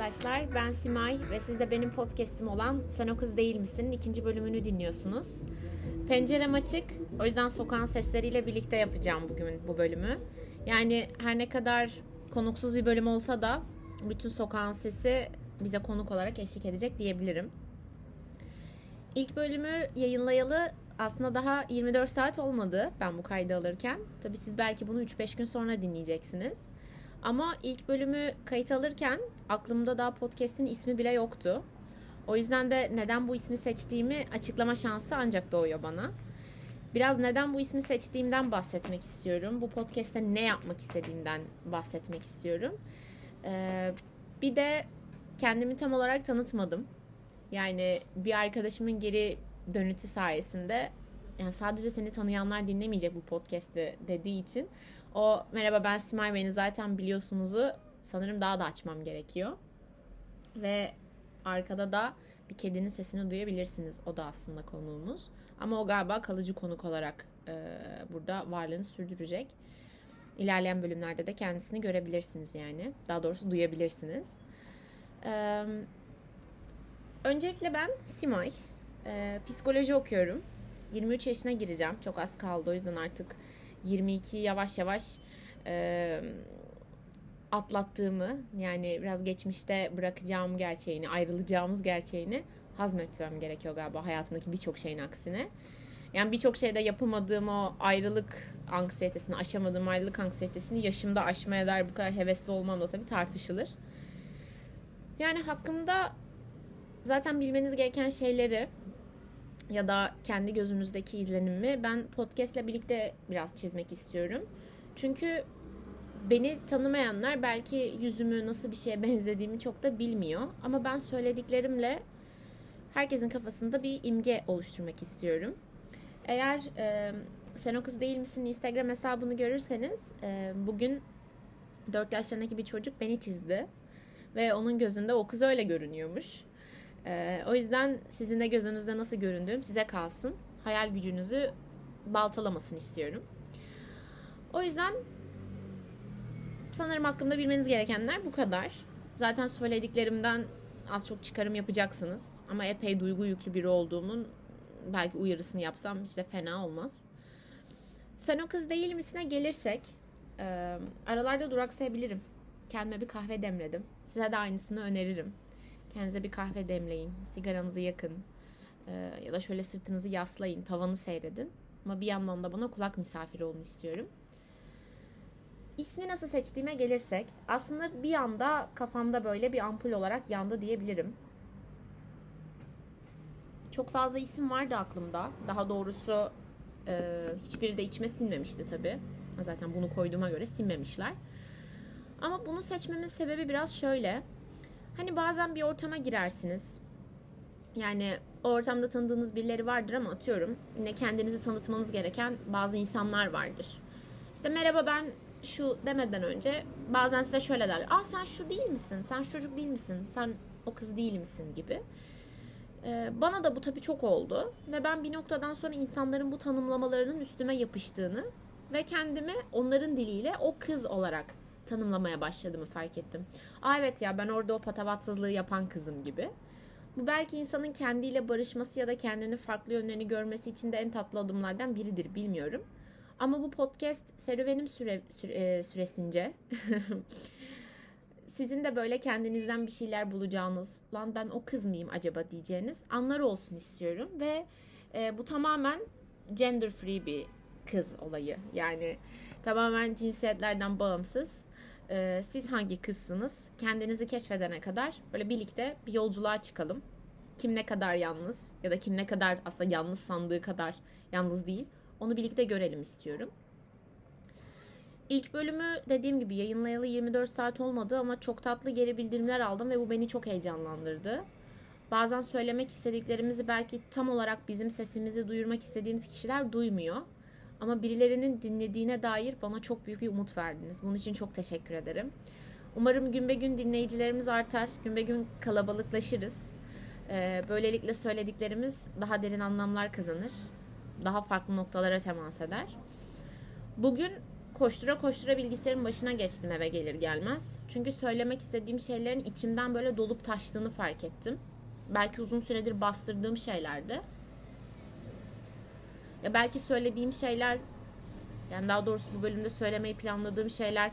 arkadaşlar. Ben Simay ve siz de benim podcast'im olan Sen o kız değil misin? ikinci bölümünü dinliyorsunuz. Pencerem açık. O yüzden sokağın sesleriyle birlikte yapacağım bugün bu bölümü. Yani her ne kadar konuksuz bir bölüm olsa da bütün sokağın sesi bize konuk olarak eşlik edecek diyebilirim. İlk bölümü yayınlayalı aslında daha 24 saat olmadı ben bu kaydı alırken. Tabii siz belki bunu 3-5 gün sonra dinleyeceksiniz. Ama ilk bölümü kayıt alırken aklımda daha podcast'in ismi bile yoktu. O yüzden de neden bu ismi seçtiğimi açıklama şansı ancak doğuyor bana. Biraz neden bu ismi seçtiğimden bahsetmek istiyorum. Bu podcast'te ne yapmak istediğimden bahsetmek istiyorum. Ee, bir de kendimi tam olarak tanıtmadım. Yani bir arkadaşımın geri dönütü sayesinde yani sadece seni tanıyanlar dinlemeyecek bu podcast'i dediği için o merhaba ben Simay beni zaten biliyorsunuzu sanırım daha da açmam gerekiyor. Ve arkada da bir kedinin sesini duyabilirsiniz. O da aslında konuğumuz. Ama o galiba kalıcı konuk olarak e, burada varlığını sürdürecek. İlerleyen bölümlerde de kendisini görebilirsiniz yani. Daha doğrusu duyabilirsiniz. E, öncelikle ben Simay. E, psikoloji okuyorum. 23 yaşına gireceğim. Çok az kaldı o yüzden artık 22 yavaş yavaş e, atlattığımı yani biraz geçmişte bırakacağım gerçeğini, ayrılacağımız gerçeğini hazmetmem gerekiyor galiba hayatındaki birçok şeyin aksine. Yani birçok şeyde yapamadığım o ayrılık anksiyetesini, aşamadığım ayrılık anksiyetesini yaşımda aşmaya dair bu kadar hevesli olmam da tabii tartışılır. Yani hakkımda zaten bilmeniz gereken şeyleri ya da kendi gözünüzdeki izlenimimi ben podcastle birlikte biraz çizmek istiyorum. Çünkü beni tanımayanlar belki yüzümü nasıl bir şeye benzediğimi çok da bilmiyor. Ama ben söylediklerimle herkesin kafasında bir imge oluşturmak istiyorum. Eğer e, sen o kız değil misin Instagram hesabını görürseniz e, bugün 4 yaşlarındaki bir çocuk beni çizdi. Ve onun gözünde o kız öyle görünüyormuş. Ee, o yüzden sizin de gözünüzde nasıl göründüğüm size kalsın. Hayal gücünüzü baltalamasın istiyorum. O yüzden sanırım hakkımda bilmeniz gerekenler bu kadar. Zaten söylediklerimden az çok çıkarım yapacaksınız. Ama epey duygu yüklü biri olduğumun belki uyarısını yapsam de fena olmaz. Sen o kız değil misine gelirsek aralarda duraksayabilirim. Kendime bir kahve demledim. Size de aynısını öneririm. Kendinize bir kahve demleyin, sigaranızı yakın e, ya da şöyle sırtınızı yaslayın, tavanı seyredin. Ama bir yandan da bana kulak misafiri olun istiyorum. İsmi nasıl seçtiğime gelirsek aslında bir anda kafamda böyle bir ampul olarak yandı diyebilirim. Çok fazla isim vardı aklımda. Daha doğrusu e, hiçbiri de içime sinmemişti tabii. Zaten bunu koyduğuma göre sinmemişler. Ama bunu seçmemin sebebi biraz şöyle. Hani bazen bir ortama girersiniz. Yani o ortamda tanıdığınız birileri vardır ama atıyorum yine kendinizi tanıtmanız gereken bazı insanlar vardır. İşte merhaba ben şu demeden önce bazen size şöyle derler. Aa sen şu değil misin? Sen şu çocuk değil misin? Sen o kız değil misin? gibi. Ee, bana da bu tabii çok oldu. Ve ben bir noktadan sonra insanların bu tanımlamalarının üstüme yapıştığını ve kendimi onların diliyle o kız olarak tanımlamaya başladığımı fark ettim. Aa evet ya ben orada o patavatsızlığı yapan kızım gibi. Bu belki insanın kendiyle barışması ya da kendini farklı yönlerini görmesi için de en tatlı adımlardan biridir bilmiyorum. Ama bu podcast serüvenim süre, süre süresince sizin de böyle kendinizden bir şeyler bulacağınız, lan ben o kız mıyım acaba diyeceğiniz anlar olsun istiyorum ve e, bu tamamen gender free bir kız olayı. Yani tamamen cinsiyetlerden bağımsız ee, siz hangi kızsınız? Kendinizi keşfedene kadar böyle birlikte bir yolculuğa çıkalım. Kim ne kadar yalnız ya da kim ne kadar aslında yalnız sandığı kadar yalnız değil. Onu birlikte görelim istiyorum. İlk bölümü dediğim gibi yayınlayalı 24 saat olmadı ama çok tatlı geri bildirimler aldım ve bu beni çok heyecanlandırdı. Bazen söylemek istediklerimizi belki tam olarak bizim sesimizi duyurmak istediğimiz kişiler duymuyor. Ama birilerinin dinlediğine dair bana çok büyük bir umut verdiniz. Bunun için çok teşekkür ederim. Umarım gün be gün dinleyicilerimiz artar. Gün be gün kalabalıklaşırız. Ee, böylelikle söylediklerimiz daha derin anlamlar kazanır. Daha farklı noktalara temas eder. Bugün koştura koştura bilgisayarın başına geçtim eve gelir gelmez. Çünkü söylemek istediğim şeylerin içimden böyle dolup taştığını fark ettim. Belki uzun süredir bastırdığım şeylerdi. Ya belki söylediğim şeyler yani daha doğrusu bu bölümde söylemeyi planladığım şeyler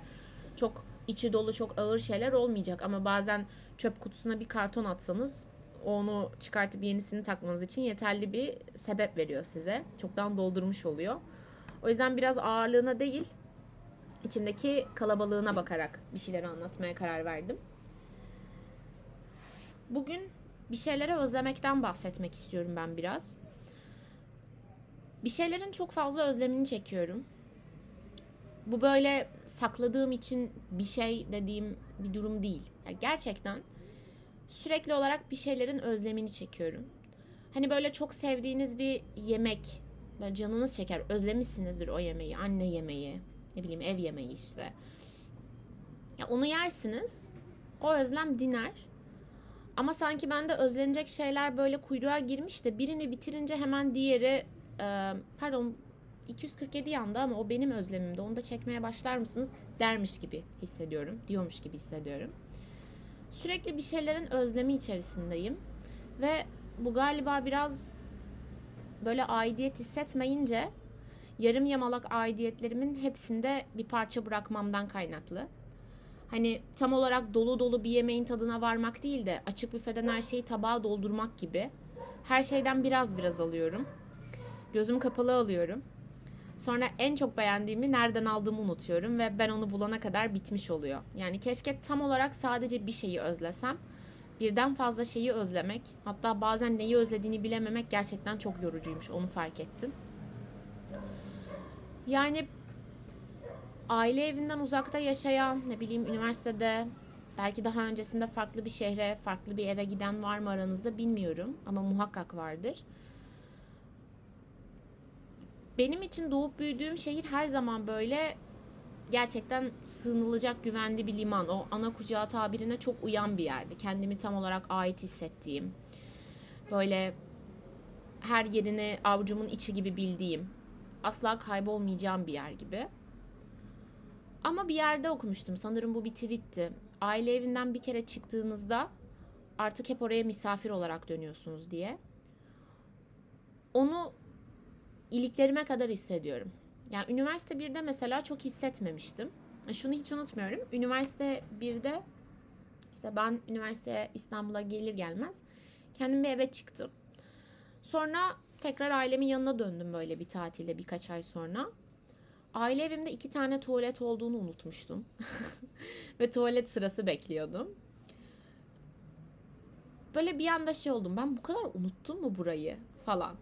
çok içi dolu çok ağır şeyler olmayacak ama bazen çöp kutusuna bir karton atsanız onu çıkartıp yenisini takmanız için yeterli bir sebep veriyor size. Çoktan doldurmuş oluyor. O yüzden biraz ağırlığına değil, içimdeki kalabalığına bakarak bir şeyleri anlatmaya karar verdim. Bugün bir şeyleri özlemekten bahsetmek istiyorum ben biraz. Bir şeylerin çok fazla özlemini çekiyorum. Bu böyle sakladığım için bir şey dediğim bir durum değil. Yani gerçekten sürekli olarak bir şeylerin özlemini çekiyorum. Hani böyle çok sevdiğiniz bir yemek, böyle canınız çeker, özlemişsinizdir o yemeği, anne yemeği, ne bileyim ev yemeği işte. Ya onu yersiniz, o özlem diner. Ama sanki bende özlenecek şeyler böyle kuyruğa girmiş de birini bitirince hemen diğeri, e, pardon 247 yanda ama o benim özlemimde, onu da çekmeye başlar mısınız dermiş gibi hissediyorum, diyormuş gibi hissediyorum. Sürekli bir şeylerin özlemi içerisindeyim ve bu galiba biraz böyle aidiyet hissetmeyince yarım yamalak aidiyetlerimin hepsinde bir parça bırakmamdan kaynaklı. Hani tam olarak dolu dolu bir yemeğin tadına varmak değil de açık büfeden her şeyi tabağa doldurmak gibi. Her şeyden biraz biraz alıyorum. Gözüm kapalı alıyorum. Sonra en çok beğendiğimi nereden aldığımı unutuyorum ve ben onu bulana kadar bitmiş oluyor. Yani keşke tam olarak sadece bir şeyi özlesem. Birden fazla şeyi özlemek, hatta bazen neyi özlediğini bilememek gerçekten çok yorucuymuş. Onu fark ettim. Yani aile evinden uzakta yaşayan, ne bileyim üniversitede, belki daha öncesinde farklı bir şehre, farklı bir eve giden var mı aranızda bilmiyorum ama muhakkak vardır. Benim için doğup büyüdüğüm şehir her zaman böyle gerçekten sığınılacak güvenli bir liman. O ana kucağı tabirine çok uyan bir yerdi. Kendimi tam olarak ait hissettiğim. Böyle her yerini avucumun içi gibi bildiğim. Asla kaybolmayacağım bir yer gibi. Ama bir yerde okumuştum. Sanırım bu bir tweetti. Aile evinden bir kere çıktığınızda artık hep oraya misafir olarak dönüyorsunuz diye. Onu iliklerime kadar hissediyorum. Yani üniversite 1'de mesela çok hissetmemiştim. Şunu hiç unutmuyorum. Üniversite 1'de işte ben üniversiteye İstanbul'a gelir gelmez kendim bir eve çıktım. Sonra tekrar ailemin yanına döndüm böyle bir tatilde birkaç ay sonra. Aile evimde iki tane tuvalet olduğunu unutmuştum. Ve tuvalet sırası bekliyordum. Böyle bir anda şey oldum. Ben bu kadar unuttum mu burayı falan.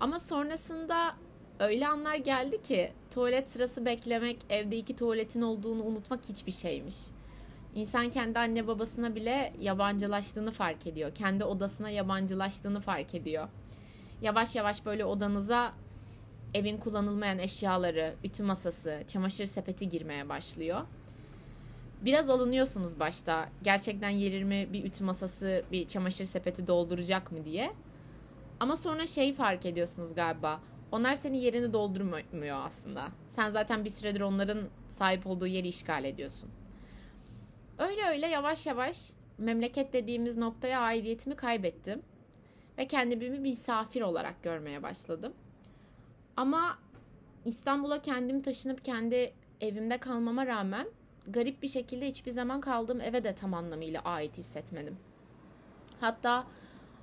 Ama sonrasında öyle anlar geldi ki tuvalet sırası beklemek, evde iki tuvaletin olduğunu unutmak hiçbir şeymiş. İnsan kendi anne babasına bile yabancılaştığını fark ediyor. Kendi odasına yabancılaştığını fark ediyor. Yavaş yavaş böyle odanıza evin kullanılmayan eşyaları, ütü masası, çamaşır sepeti girmeye başlıyor. Biraz alınıyorsunuz başta. Gerçekten yerir mi bir ütü masası, bir çamaşır sepeti dolduracak mı diye. Ama sonra şey fark ediyorsunuz galiba. Onlar senin yerini doldurmuyor aslında. Sen zaten bir süredir onların sahip olduğu yeri işgal ediyorsun. Öyle öyle yavaş yavaş memleket dediğimiz noktaya aidiyetimi kaybettim. Ve kendimi bir misafir olarak görmeye başladım. Ama İstanbul'a kendim taşınıp kendi evimde kalmama rağmen garip bir şekilde hiçbir zaman kaldığım eve de tam anlamıyla ait hissetmedim. Hatta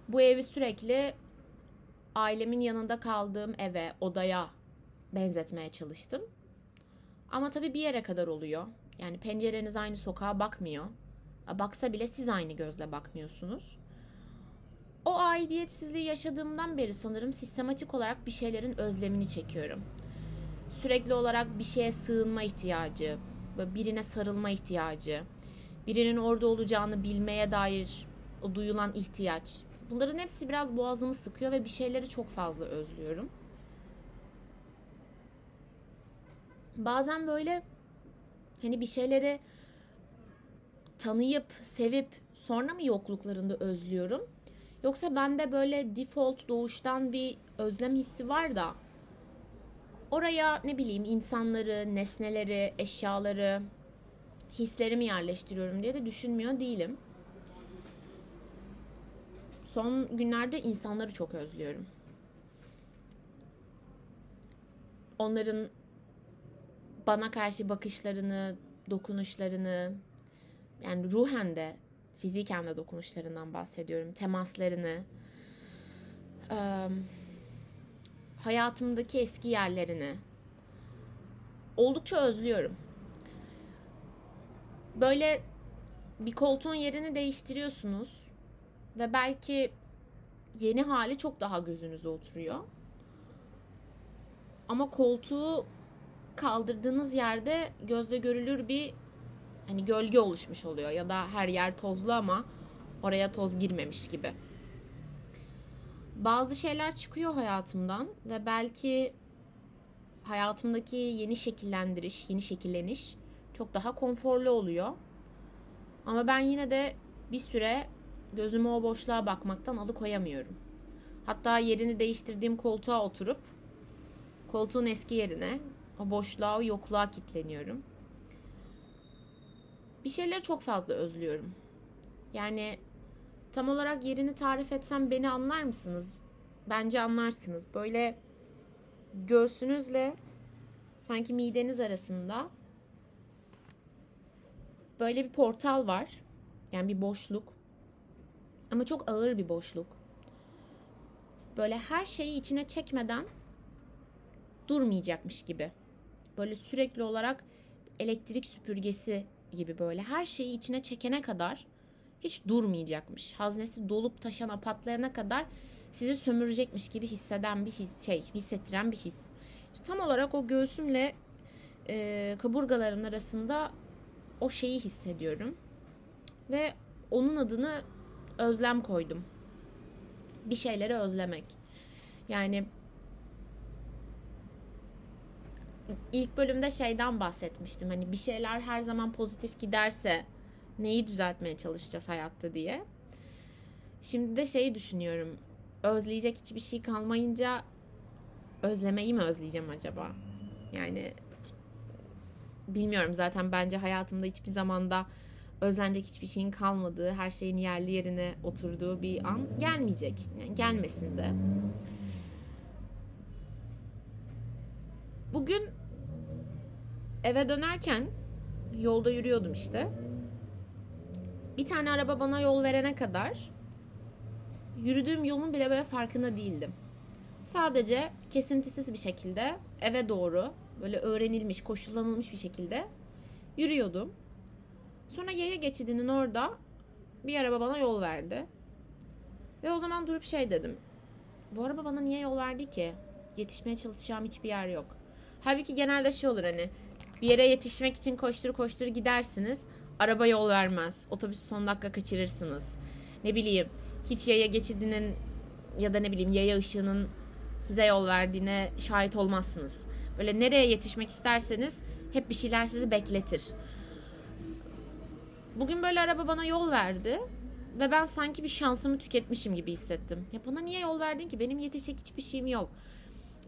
bu evi sürekli ailemin yanında kaldığım eve, odaya benzetmeye çalıştım. Ama tabii bir yere kadar oluyor. Yani pencereniz aynı sokağa bakmıyor. Baksa bile siz aynı gözle bakmıyorsunuz. O aidiyetsizliği yaşadığımdan beri sanırım sistematik olarak bir şeylerin özlemini çekiyorum. Sürekli olarak bir şeye sığınma ihtiyacı, birine sarılma ihtiyacı, birinin orada olacağını bilmeye dair o duyulan ihtiyaç. Bunların hepsi biraz boğazımı sıkıyor ve bir şeyleri çok fazla özlüyorum. Bazen böyle hani bir şeyleri tanıyıp, sevip sonra mı yokluklarında özlüyorum? Yoksa bende böyle default doğuştan bir özlem hissi var da oraya ne bileyim insanları, nesneleri, eşyaları, hislerimi yerleştiriyorum diye de düşünmüyor değilim. Son günlerde insanları çok özlüyorum. Onların bana karşı bakışlarını, dokunuşlarını, yani ruhen de, fiziken de dokunuşlarından bahsediyorum. Temaslarını, hayatımdaki eski yerlerini oldukça özlüyorum. Böyle bir koltuğun yerini değiştiriyorsunuz ve belki yeni hali çok daha gözünüze oturuyor. Ama koltuğu kaldırdığınız yerde gözle görülür bir hani gölge oluşmuş oluyor ya da her yer tozlu ama oraya toz girmemiş gibi. Bazı şeyler çıkıyor hayatımdan ve belki hayatımdaki yeni şekillendiriş, yeni şekilleniş çok daha konforlu oluyor. Ama ben yine de bir süre gözümü o boşluğa bakmaktan alıkoyamıyorum. Hatta yerini değiştirdiğim koltuğa oturup koltuğun eski yerine o boşluğa, o yokluğa kitleniyorum. Bir şeyleri çok fazla özlüyorum. Yani tam olarak yerini tarif etsem beni anlar mısınız? Bence anlarsınız. Böyle göğsünüzle sanki mideniz arasında böyle bir portal var. Yani bir boşluk. Ama çok ağır bir boşluk. Böyle her şeyi içine çekmeden durmayacakmış gibi. Böyle sürekli olarak elektrik süpürgesi gibi böyle her şeyi içine çekene kadar hiç durmayacakmış. Haznesi dolup taşana patlayana kadar sizi sömürecekmiş gibi hisseden bir his, şey, hissettiren bir his. İşte tam olarak o göğsümle e, kaburgaların arasında o şeyi hissediyorum. Ve onun adını özlem koydum. Bir şeyleri özlemek. Yani ilk bölümde şeyden bahsetmiştim. Hani bir şeyler her zaman pozitif giderse neyi düzeltmeye çalışacağız hayatta diye. Şimdi de şeyi düşünüyorum. Özleyecek hiçbir şey kalmayınca özlemeyi mi özleyeceğim acaba? Yani bilmiyorum zaten bence hayatımda hiçbir zamanda özlenecek hiçbir şeyin kalmadığı, her şeyin yerli yerine oturduğu bir an gelmeyecek. Yani gelmesin de. Bugün eve dönerken yolda yürüyordum işte. Bir tane araba bana yol verene kadar yürüdüğüm yolun bile böyle farkında değildim. Sadece kesintisiz bir şekilde eve doğru böyle öğrenilmiş, koşullanılmış bir şekilde yürüyordum. Sonra yaya geçidinin orada bir araba bana yol verdi. Ve o zaman durup şey dedim. Bu araba bana niye yol verdi ki? Yetişmeye çalışacağım hiçbir yer yok. Halbuki genelde şey olur hani bir yere yetişmek için koştur koştur gidersiniz. Araba yol vermez. Otobüsü son dakika kaçırırsınız. Ne bileyim hiç yaya geçidinin ya da ne bileyim yaya ışığının size yol verdiğine şahit olmazsınız. Böyle nereye yetişmek isterseniz hep bir şeyler sizi bekletir. Bugün böyle araba bana yol verdi ve ben sanki bir şansımı tüketmişim gibi hissettim. Ya bana niye yol verdin ki? Benim yetişecek hiçbir şeyim yok.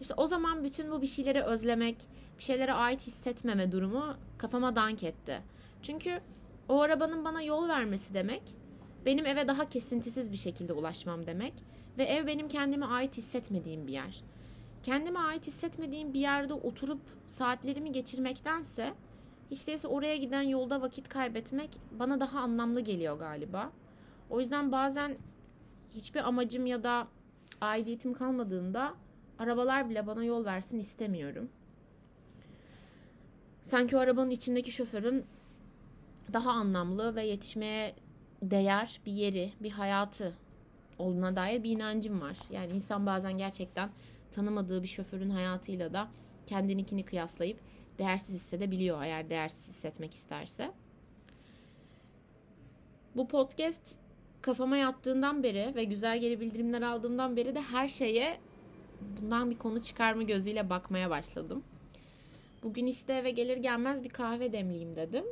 İşte o zaman bütün bu bir şeyleri özlemek, bir şeylere ait hissetmeme durumu kafama dank etti. Çünkü o arabanın bana yol vermesi demek, benim eve daha kesintisiz bir şekilde ulaşmam demek ve ev benim kendime ait hissetmediğim bir yer. Kendime ait hissetmediğim bir yerde oturup saatlerimi geçirmektense hiç değilse oraya giden yolda vakit kaybetmek bana daha anlamlı geliyor galiba. O yüzden bazen hiçbir amacım ya da aidiyetim kalmadığında arabalar bile bana yol versin istemiyorum. Sanki o arabanın içindeki şoförün daha anlamlı ve yetişmeye değer bir yeri, bir hayatı olduğuna dair bir inancım var. Yani insan bazen gerçekten tanımadığı bir şoförün hayatıyla da kendininkini kıyaslayıp değersiz hissedebiliyor eğer değersiz hissetmek isterse. Bu podcast kafama yattığından beri ve güzel geri bildirimler aldığımdan beri de her şeye bundan bir konu çıkarma gözüyle bakmaya başladım. Bugün işte eve gelir gelmez bir kahve demleyeyim dedim.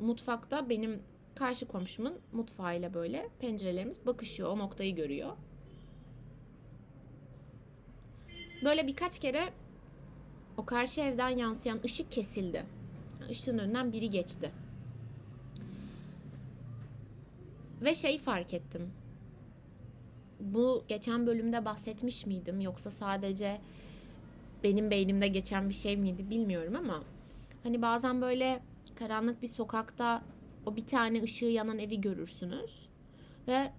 Mutfakta benim karşı komşumun mutfağıyla böyle pencerelerimiz bakışıyor. O noktayı görüyor. Böyle birkaç kere o karşı evden yansıyan ışık kesildi. Işığın önünden biri geçti. Ve şeyi fark ettim. Bu geçen bölümde bahsetmiş miydim yoksa sadece benim beynimde geçen bir şey miydi bilmiyorum ama hani bazen böyle karanlık bir sokakta o bir tane ışığı yanan evi görürsünüz ve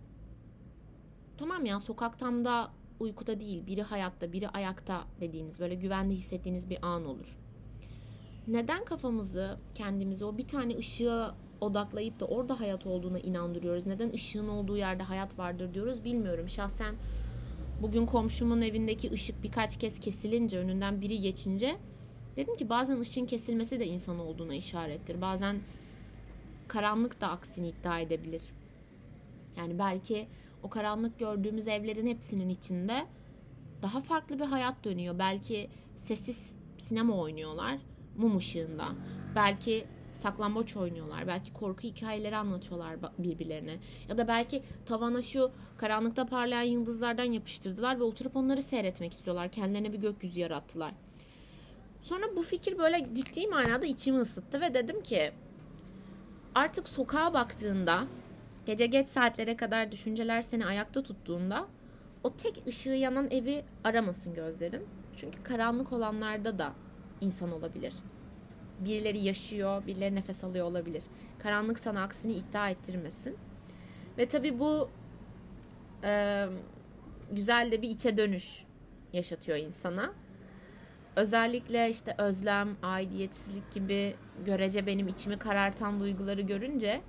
tamam ya sokak tam da uykuda değil biri hayatta biri ayakta dediğiniz böyle güvende hissettiğiniz bir an olur. Neden kafamızı kendimizi o bir tane ışığa odaklayıp da orada hayat olduğuna inandırıyoruz? Neden ışığın olduğu yerde hayat vardır diyoruz bilmiyorum. Şahsen bugün komşumun evindeki ışık birkaç kez kesilince önünden biri geçince dedim ki bazen ışığın kesilmesi de insan olduğuna işarettir. Bazen karanlık da aksini iddia edebilir. Yani belki o karanlık gördüğümüz evlerin hepsinin içinde daha farklı bir hayat dönüyor. Belki sessiz sinema oynuyorlar mum ışığında. Belki saklambaç oynuyorlar. Belki korku hikayeleri anlatıyorlar birbirlerine. Ya da belki tavana şu karanlıkta parlayan yıldızlardan yapıştırdılar ve oturup onları seyretmek istiyorlar. Kendilerine bir gökyüzü yarattılar. Sonra bu fikir böyle ciddi manada içimi ısıttı ve dedim ki artık sokağa baktığında gece geç saatlere kadar düşünceler seni ayakta tuttuğunda o tek ışığı yanan evi aramasın gözlerin. Çünkü karanlık olanlarda da insan olabilir. Birileri yaşıyor, birileri nefes alıyor olabilir. Karanlık sana aksini iddia ettirmesin. Ve tabii bu e, güzel de bir içe dönüş yaşatıyor insana. Özellikle işte özlem, aidiyetsizlik gibi görece benim içimi karartan duyguları görünce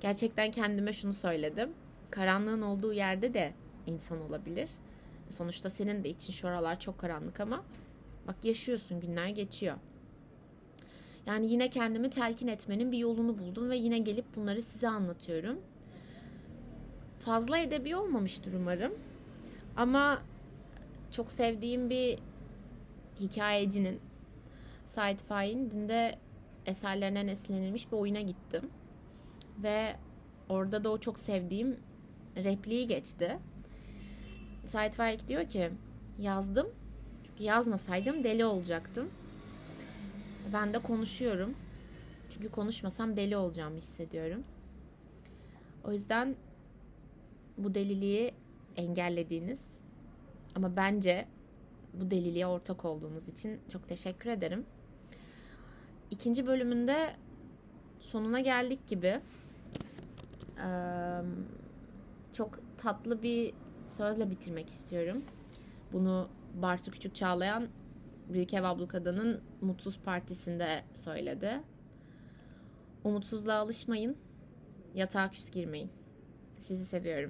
gerçekten kendime şunu söyledim. Karanlığın olduğu yerde de insan olabilir. Sonuçta senin de için şu aralar çok karanlık ama bak yaşıyorsun günler geçiyor. Yani yine kendimi telkin etmenin bir yolunu buldum ve yine gelip bunları size anlatıyorum. Fazla edebi olmamıştır umarım. Ama çok sevdiğim bir hikayecinin Said Faik'in dün de eserlerinden esinlenilmiş bir oyuna gittim. Ve orada da o çok sevdiğim repliği geçti. Said Faik diyor ki yazdım. Çünkü yazmasaydım deli olacaktım. Ben de konuşuyorum. Çünkü konuşmasam deli olacağımı hissediyorum. O yüzden bu deliliği engellediğiniz ama bence bu deliliğe ortak olduğunuz için çok teşekkür ederim. İkinci bölümünde sonuna geldik gibi. Çok tatlı bir sözle bitirmek istiyorum. Bunu Bartu Küçük Çağlayan Büyük Ev Ablukada'nın Mutsuz Partisi'nde söyledi. Umutsuzluğa alışmayın, yatağa küs girmeyin. Sizi seviyorum.